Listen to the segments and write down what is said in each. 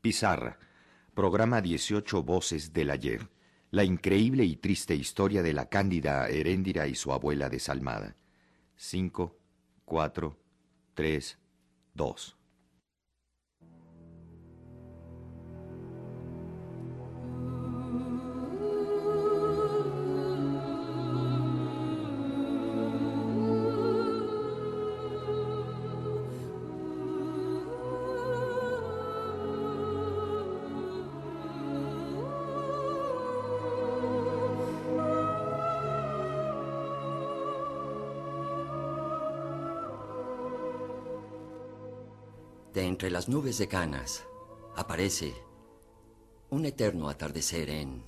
Pizarra. Programa 18 Voces del Ayer. La increíble y triste historia de la cándida Heréndira y su abuela desalmada. 5, 4, 3, 2. De entre las nubes de canas aparece un eterno atardecer en...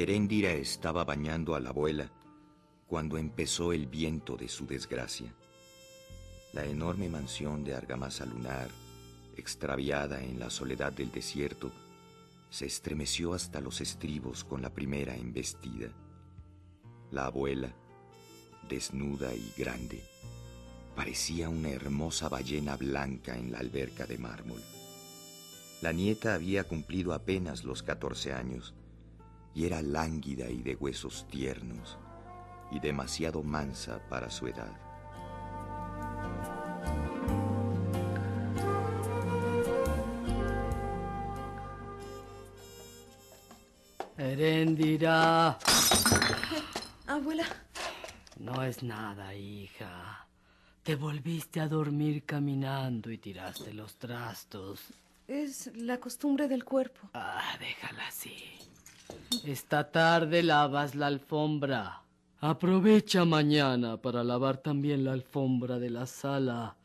Heréndira estaba bañando a la abuela cuando empezó el viento de su desgracia. La enorme mansión de argamasa lunar, extraviada en la soledad del desierto, se estremeció hasta los estribos con la primera embestida. La abuela, desnuda y grande, parecía una hermosa ballena blanca en la alberca de mármol. La nieta había cumplido apenas los catorce años y era lánguida y de huesos tiernos y demasiado mansa para su edad. Heréndira. Abuela, No es nada, hija. Te volviste a dormir caminando y tiraste los trastos. es la costumbre del cuerpo. Ah, déjala así. Esta tarde lavas la alfombra. Aprovecha mañana para lavar también la alfombra de la sala,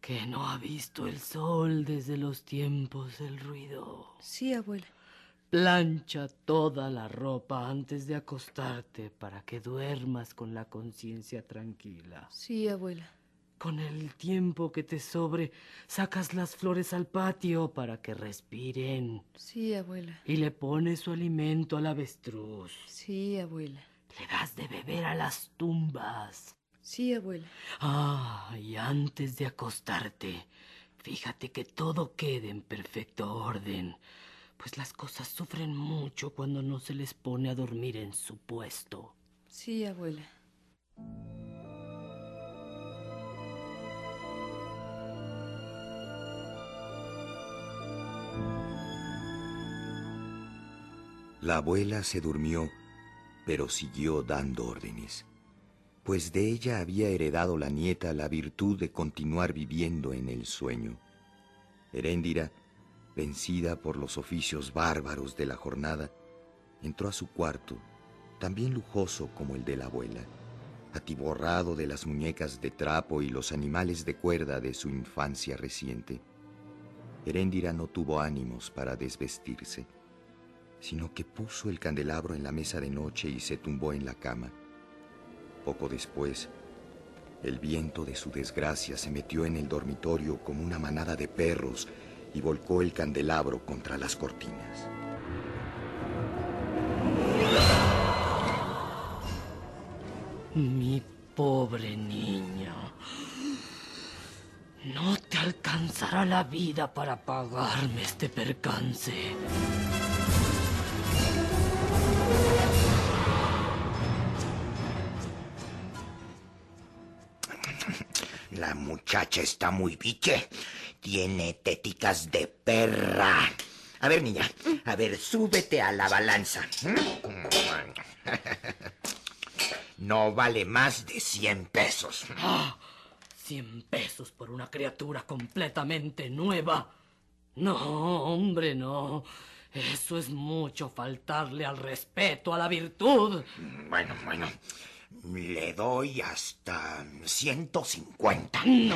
que no ha visto el sol desde los tiempos del ruido. Sí, abuela. Plancha toda la ropa antes de acostarte para que duermas con la conciencia tranquila. Sí, abuela. Con el tiempo que te sobre, sacas las flores al patio para que respiren. Sí, abuela. Y le pones su alimento al avestruz. Sí, abuela. Le das de beber a las tumbas. Sí, abuela. Ah, y antes de acostarte, fíjate que todo quede en perfecto orden, pues las cosas sufren mucho cuando no se les pone a dormir en su puesto. Sí, abuela. La abuela se durmió, pero siguió dando órdenes, pues de ella había heredado la nieta la virtud de continuar viviendo en el sueño. Heréndira, vencida por los oficios bárbaros de la jornada, entró a su cuarto, también lujoso como el de la abuela, atiborrado de las muñecas de trapo y los animales de cuerda de su infancia reciente. Heréndira no tuvo ánimos para desvestirse sino que puso el candelabro en la mesa de noche y se tumbó en la cama. Poco después, el viento de su desgracia se metió en el dormitorio como una manada de perros y volcó el candelabro contra las cortinas. Mi pobre niña. No te alcanzará la vida para pagarme este percance. Muchacha está muy biche. Tiene téticas de perra. A ver, niña, a ver, súbete a la balanza. No vale más de 100 pesos. ¡Ah! Cien pesos por una criatura completamente nueva. No, hombre, no. Eso es mucho faltarle al respeto, a la virtud. Bueno, bueno. Le doy hasta 150. No.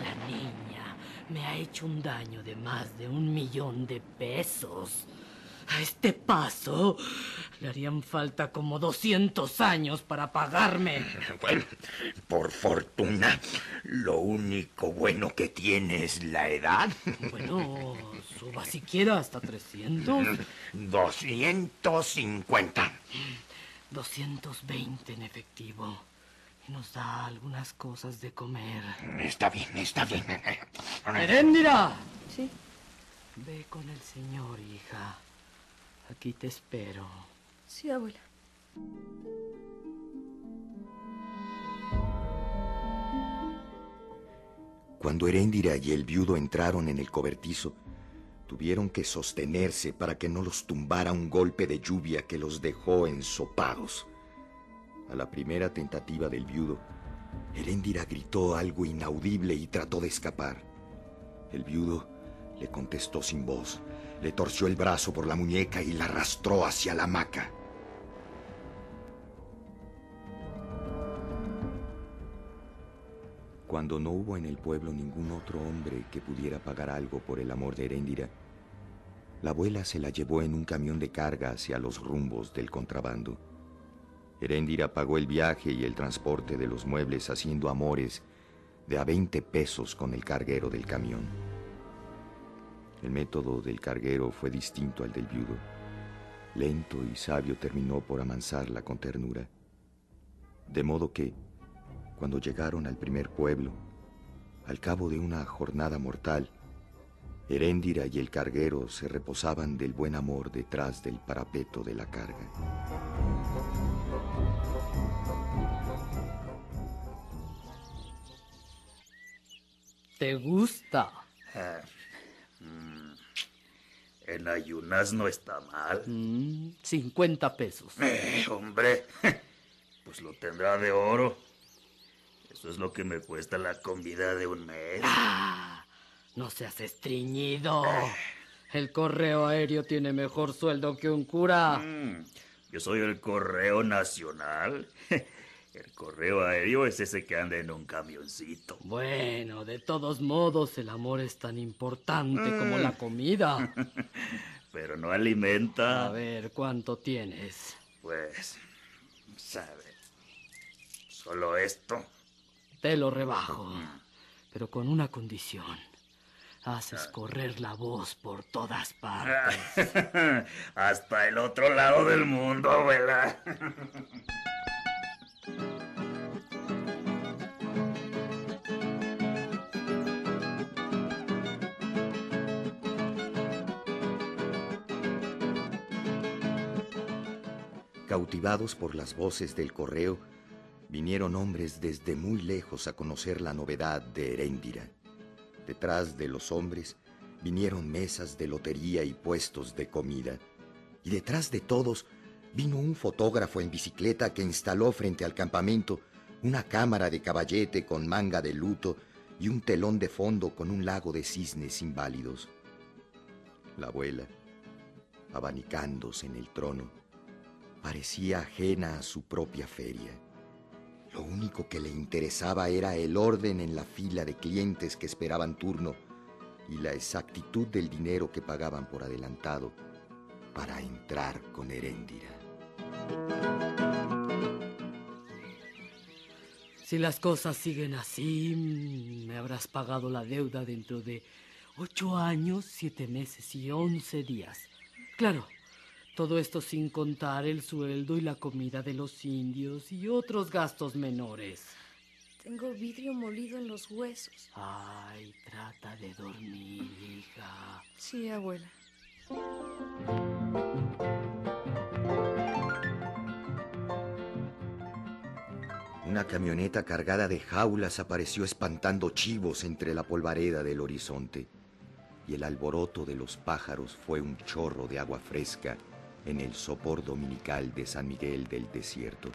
La niña me ha hecho un daño de más de un millón de pesos. A este paso le harían falta como 200 años para pagarme. Bueno, por fortuna, lo único bueno que tiene es la edad. Bueno, suba siquiera hasta 300. 250. 220 en efectivo. Y nos da algunas cosas de comer. Está bien, está bien. ¡Heréndira! Sí. Ve con el señor, hija. Aquí te espero. Sí, abuela. Cuando Heréndira y el viudo entraron en el cobertizo, tuvieron que sostenerse para que no los tumbara un golpe de lluvia que los dejó ensopados. A la primera tentativa del viudo, Heréndira gritó algo inaudible y trató de escapar. El viudo le contestó sin voz, le torció el brazo por la muñeca y la arrastró hacia la hamaca. Cuando no hubo en el pueblo ningún otro hombre que pudiera pagar algo por el amor de Heréndira, la abuela se la llevó en un camión de carga hacia los rumbos del contrabando. Heréndira pagó el viaje y el transporte de los muebles haciendo amores de a 20 pesos con el carguero del camión. El método del carguero fue distinto al del viudo. Lento y sabio terminó por amansarla con ternura. De modo que, cuando llegaron al primer pueblo, al cabo de una jornada mortal, Heréndira y el carguero se reposaban del buen amor detrás del parapeto de la carga. ¿Te gusta? En ayunas no está mal. Mm, 50 pesos. Eh, hombre, pues lo tendrá de oro. Eso es lo que me cuesta la comida de un mes. Ah, no seas estreñido. El correo aéreo tiene mejor sueldo que un cura. Mm, Yo soy el correo nacional. El correo aéreo es ese que anda en un camioncito. Bueno, de todos modos, el amor es tan importante como la comida. Pero no alimenta. A ver, ¿cuánto tienes? Pues, sabe. Solo esto. Te lo rebajo, pero con una condición. Haces correr la voz por todas partes. Hasta el otro lado del mundo, abuela. Cautivados por las voces del correo, vinieron hombres desde muy lejos a conocer la novedad de Heréndira. Detrás de los hombres vinieron mesas de lotería y puestos de comida. Y detrás de todos vino un fotógrafo en bicicleta que instaló frente al campamento una cámara de caballete con manga de luto y un telón de fondo con un lago de cisnes inválidos. La abuela, abanicándose en el trono, parecía ajena a su propia feria. Lo único que le interesaba era el orden en la fila de clientes que esperaban turno y la exactitud del dinero que pagaban por adelantado para entrar con Heréndira. Si las cosas siguen así, me habrás pagado la deuda dentro de ocho años, siete meses y once días. Claro, todo esto sin contar el sueldo y la comida de los indios y otros gastos menores. Tengo vidrio molido en los huesos. Ay, trata de dormir, hija. Sí, abuela. Una camioneta cargada de jaulas apareció espantando chivos entre la polvareda del horizonte, y el alboroto de los pájaros fue un chorro de agua fresca en el sopor dominical de San Miguel del Desierto.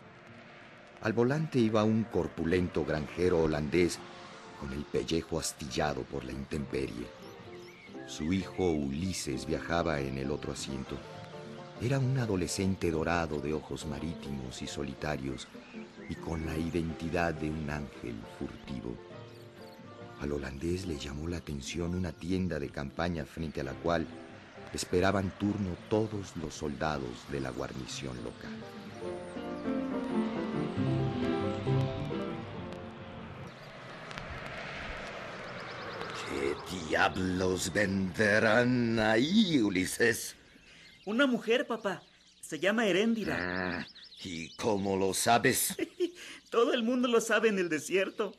Al volante iba un corpulento granjero holandés con el pellejo astillado por la intemperie. Su hijo Ulises viajaba en el otro asiento. Era un adolescente dorado de ojos marítimos y solitarios y con la identidad de un ángel furtivo. Al holandés le llamó la atención una tienda de campaña frente a la cual esperaban turno todos los soldados de la guarnición local. ¿Qué diablos venderán ahí, Ulises? Una mujer, papá. Se llama Heréndira. Ah, ¿Y cómo lo sabes? Todo el mundo lo sabe en el desierto.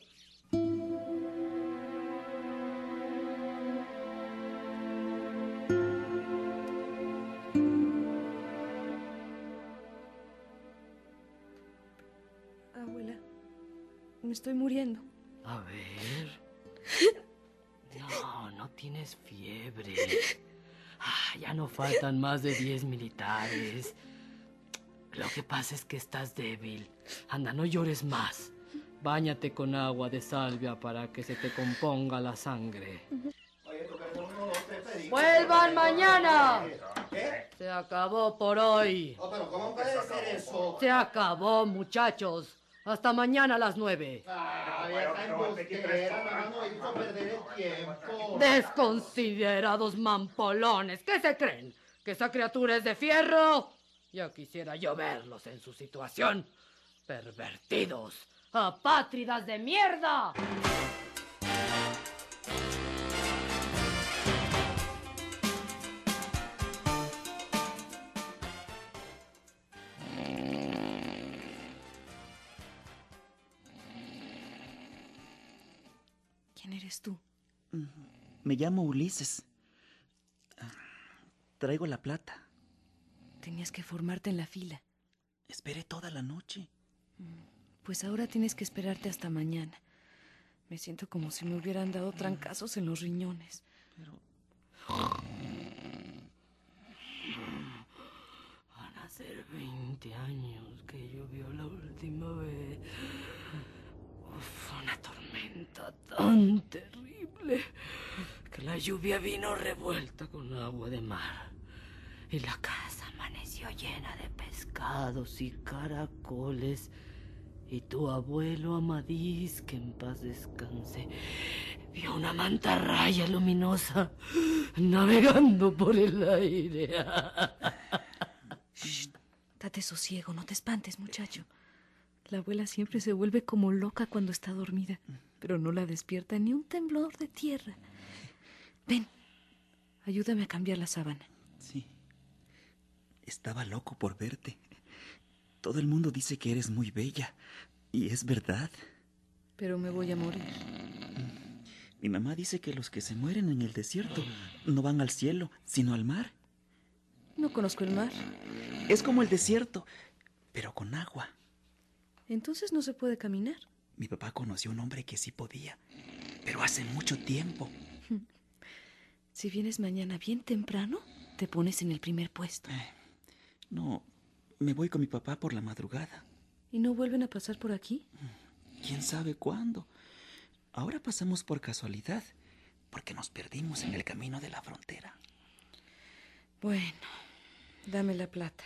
Me estoy muriendo. A ver. No, no tienes fiebre. Ah, ya no faltan más de 10 militares. Lo que pasa es que estás débil. Anda, no llores más. Báñate con agua de salvia para que se te componga la sangre. ¡Vuelvan mañana! Se acabó por hoy. ¿Cómo puede ser eso? Se acabó, muchachos. Hasta mañana a las nueve. Desconsiderados mampolones. ¿Qué se creen? ¿Que esa criatura es de fierro? Ya quisiera yo verlos en su situación. Pervertidos. Apátridas de mierda. Eres tú? Me llamo Ulises. Traigo la plata. Tenías que formarte en la fila. Esperé toda la noche. Pues ahora tienes que esperarte hasta mañana. Me siento como si me hubieran dado trancazos en los riñones. Van a ser 20 años que llovió la última vez. Tan terrible que la lluvia vino revuelta con agua de mar. Y la casa amaneció llena de pescados y caracoles. Y tu abuelo Amadís, que en paz descanse, vio una mantarraya luminosa navegando por el aire. Date sosiego, no te espantes, muchacho. La abuela siempre se vuelve como loca cuando está dormida, pero no la despierta ni un temblor de tierra. Ven, ayúdame a cambiar la sábana. Sí. Estaba loco por verte. Todo el mundo dice que eres muy bella. Y es verdad. Pero me voy a morir. Mi mamá dice que los que se mueren en el desierto no van al cielo, sino al mar. No conozco el mar. Es como el desierto, pero con agua. Entonces no se puede caminar. Mi papá conoció a un hombre que sí podía, pero hace mucho tiempo. Si vienes mañana bien temprano, te pones en el primer puesto. No, me voy con mi papá por la madrugada. ¿Y no vuelven a pasar por aquí? ¿Quién sabe cuándo? Ahora pasamos por casualidad, porque nos perdimos en el camino de la frontera. Bueno, dame la plata.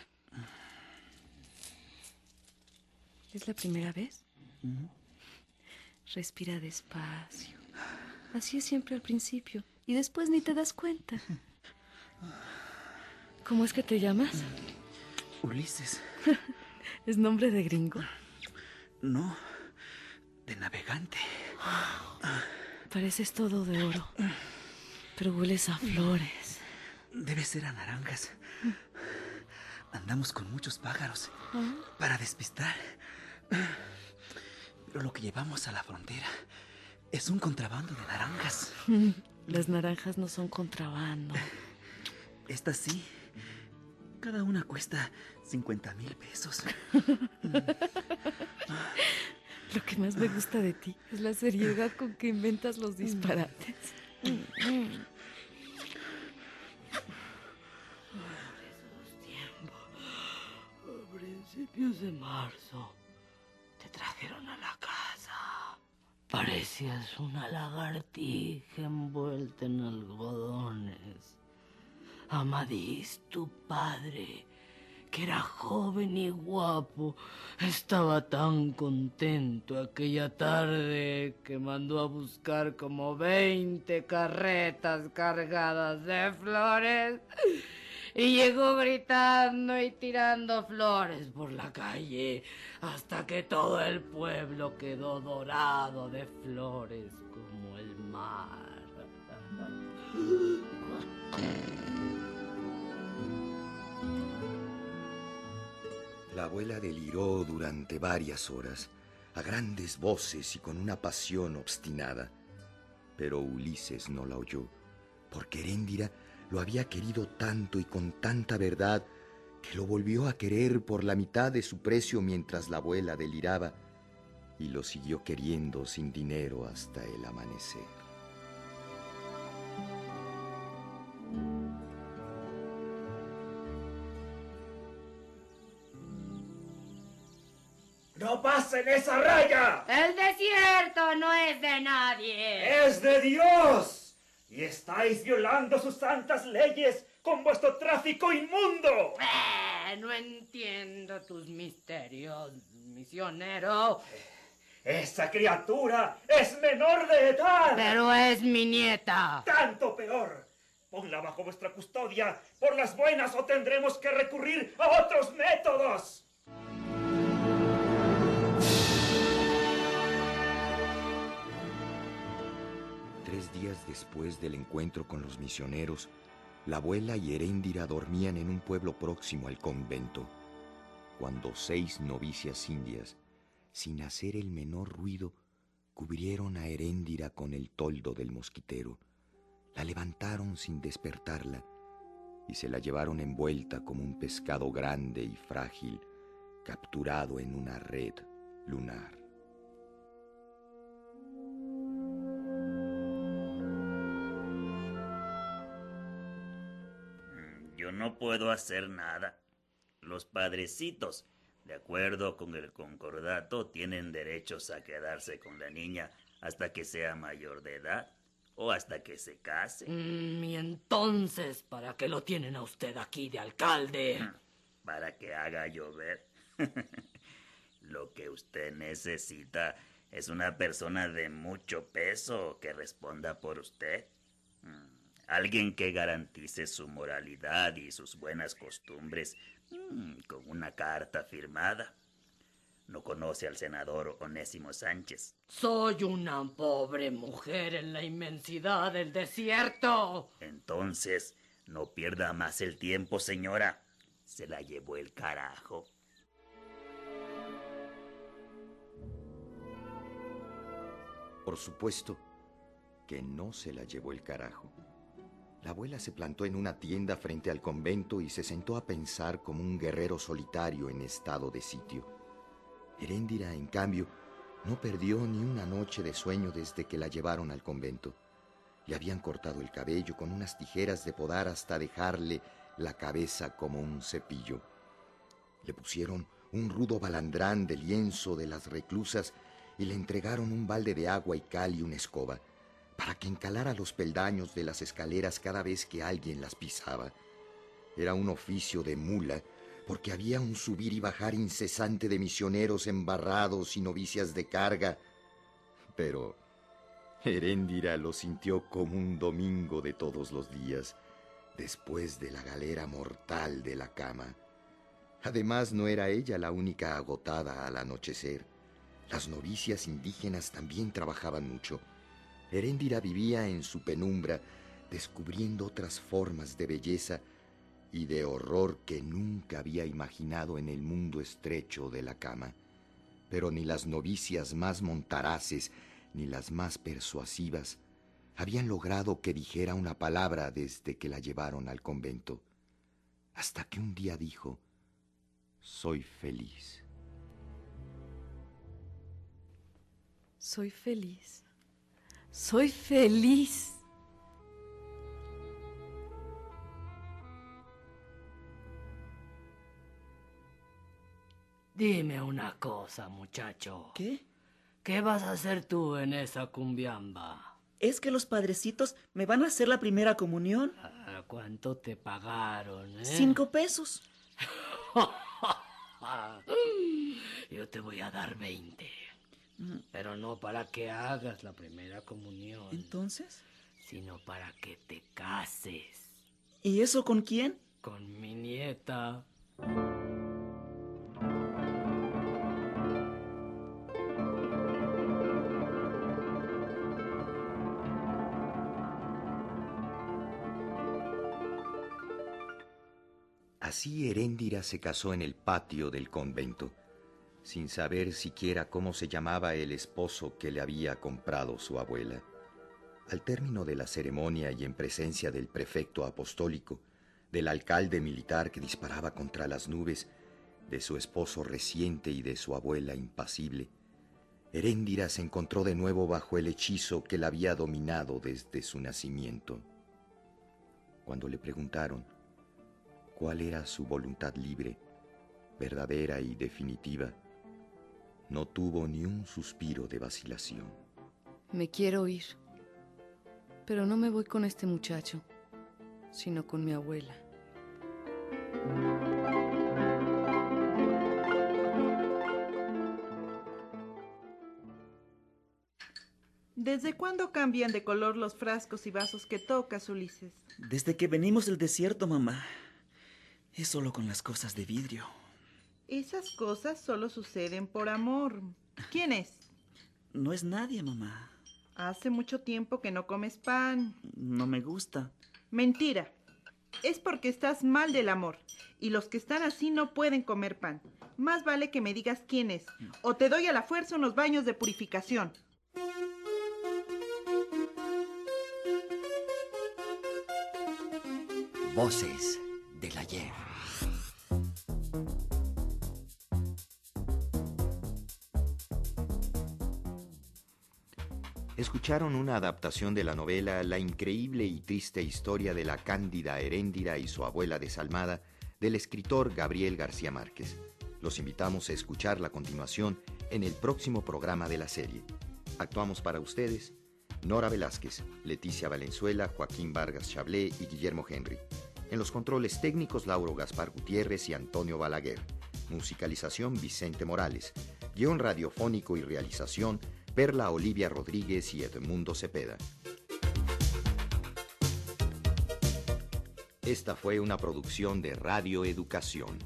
¿Es la primera vez? Respira despacio. Así es siempre al principio. Y después ni te das cuenta. ¿Cómo es que te llamas? Ulises. ¿Es nombre de gringo? No, de navegante. Pareces todo de oro. Pero hueles a flores. Debe ser a naranjas. Andamos con muchos pájaros para despistar. Pero lo que llevamos a la frontera es un contrabando de naranjas. Las naranjas no son contrabando. Esta sí. Cada una cuesta 50 mil pesos. Lo que más me gusta de ti es la seriedad con que inventas los disparates. A principios de marzo Parecías una lagartija envuelta en algodones. Amadís, tu padre, que era joven y guapo, estaba tan contento aquella tarde que mandó a buscar como veinte carretas cargadas de flores y llegó gritando y tirando flores por la calle hasta que todo el pueblo quedó dorado de flores como el mar. La abuela deliró durante varias horas, a grandes voces y con una pasión obstinada. Pero Ulises no la oyó, porque Heréndira lo había querido tanto y con tanta verdad que lo volvió a querer por la mitad de su precio mientras la abuela deliraba y lo siguió queriendo sin dinero hasta el amanecer. ¡No pasen esa raya! El desierto no es de nadie. ¡Es de Dios! Y estáis violando sus santas leyes con vuestro tráfico inmundo. Eh, no entiendo tus misterios, misionero. Esa criatura es menor de edad. Pero es mi nieta. Tanto peor. Ponla bajo vuestra custodia por las buenas o tendremos que recurrir a otros métodos. Días después del encuentro con los misioneros, la abuela y Heréndira dormían en un pueblo próximo al convento, cuando seis novicias indias, sin hacer el menor ruido, cubrieron a Heréndira con el toldo del mosquitero, la levantaron sin despertarla y se la llevaron envuelta como un pescado grande y frágil, capturado en una red lunar. Yo no puedo hacer nada. Los padrecitos, de acuerdo con el concordato, tienen derechos a quedarse con la niña hasta que sea mayor de edad o hasta que se case. Mm, y entonces, ¿para qué lo tienen a usted aquí de alcalde? Para que haga llover. Lo que usted necesita es una persona de mucho peso que responda por usted. Alguien que garantice su moralidad y sus buenas costumbres mm, con una carta firmada. No conoce al senador Onésimo Sánchez. Soy una pobre mujer en la inmensidad del desierto. Entonces, no pierda más el tiempo, señora. Se la llevó el carajo. Por supuesto que no se la llevó el carajo. La abuela se plantó en una tienda frente al convento y se sentó a pensar como un guerrero solitario en estado de sitio. Heréndira, en cambio, no perdió ni una noche de sueño desde que la llevaron al convento. Le habían cortado el cabello con unas tijeras de podar hasta dejarle la cabeza como un cepillo. Le pusieron un rudo balandrán de lienzo de las reclusas y le entregaron un balde de agua y cal y una escoba para que encalara los peldaños de las escaleras cada vez que alguien las pisaba. Era un oficio de mula, porque había un subir y bajar incesante de misioneros embarrados y novicias de carga. Pero Heréndira lo sintió como un domingo de todos los días, después de la galera mortal de la cama. Además, no era ella la única agotada al anochecer. Las novicias indígenas también trabajaban mucho. Heréndira vivía en su penumbra, descubriendo otras formas de belleza y de horror que nunca había imaginado en el mundo estrecho de la cama. Pero ni las novicias más montaraces ni las más persuasivas habían logrado que dijera una palabra desde que la llevaron al convento, hasta que un día dijo, soy feliz. Soy feliz. Soy feliz. Dime una cosa, muchacho. ¿Qué? ¿Qué vas a hacer tú en esa cumbiamba? Es que los padrecitos me van a hacer la primera comunión. Ah, ¿Cuánto te pagaron? Eh? Cinco pesos. Yo te voy a dar veinte. Pero no para que hagas la primera comunión. ¿Entonces? Sino para que te cases. ¿Y eso con quién? Con mi nieta. Así Heréndira se casó en el patio del convento, sin saber siquiera cómo se llamaba el esposo que le había comprado su abuela. Al término de la ceremonia y en presencia del prefecto apostólico, del alcalde militar que disparaba contra las nubes, de su esposo reciente y de su abuela impasible, Heréndira se encontró de nuevo bajo el hechizo que la había dominado desde su nacimiento. Cuando le preguntaron cuál era su voluntad libre, verdadera y definitiva, no tuvo ni un suspiro de vacilación. Me quiero ir, pero no me voy con este muchacho, sino con mi abuela. ¿Desde cuándo cambian de color los frascos y vasos que tocas, Ulises? Desde que venimos del desierto, mamá. Es solo con las cosas de vidrio. Esas cosas solo suceden por amor. ¿Quién es? No es nadie, mamá. Hace mucho tiempo que no comes pan. No me gusta. Mentira. Es porque estás mal del amor. Y los que están así no pueden comer pan. Más vale que me digas quién es. O te doy a la fuerza unos baños de purificación. Voces del ayer. Escucharon una adaptación de la novela La increíble y triste historia de la cándida Heréndira y su abuela desalmada del escritor Gabriel García Márquez. Los invitamos a escuchar la continuación en el próximo programa de la serie. Actuamos para ustedes Nora Velázquez, Leticia Valenzuela, Joaquín Vargas Chablé y Guillermo Henry. En los controles técnicos Lauro Gaspar Gutiérrez y Antonio Balaguer. Musicalización Vicente Morales. Guión radiofónico y realización Perla Olivia Rodríguez y Edmundo Cepeda. Esta fue una producción de Radio Educación.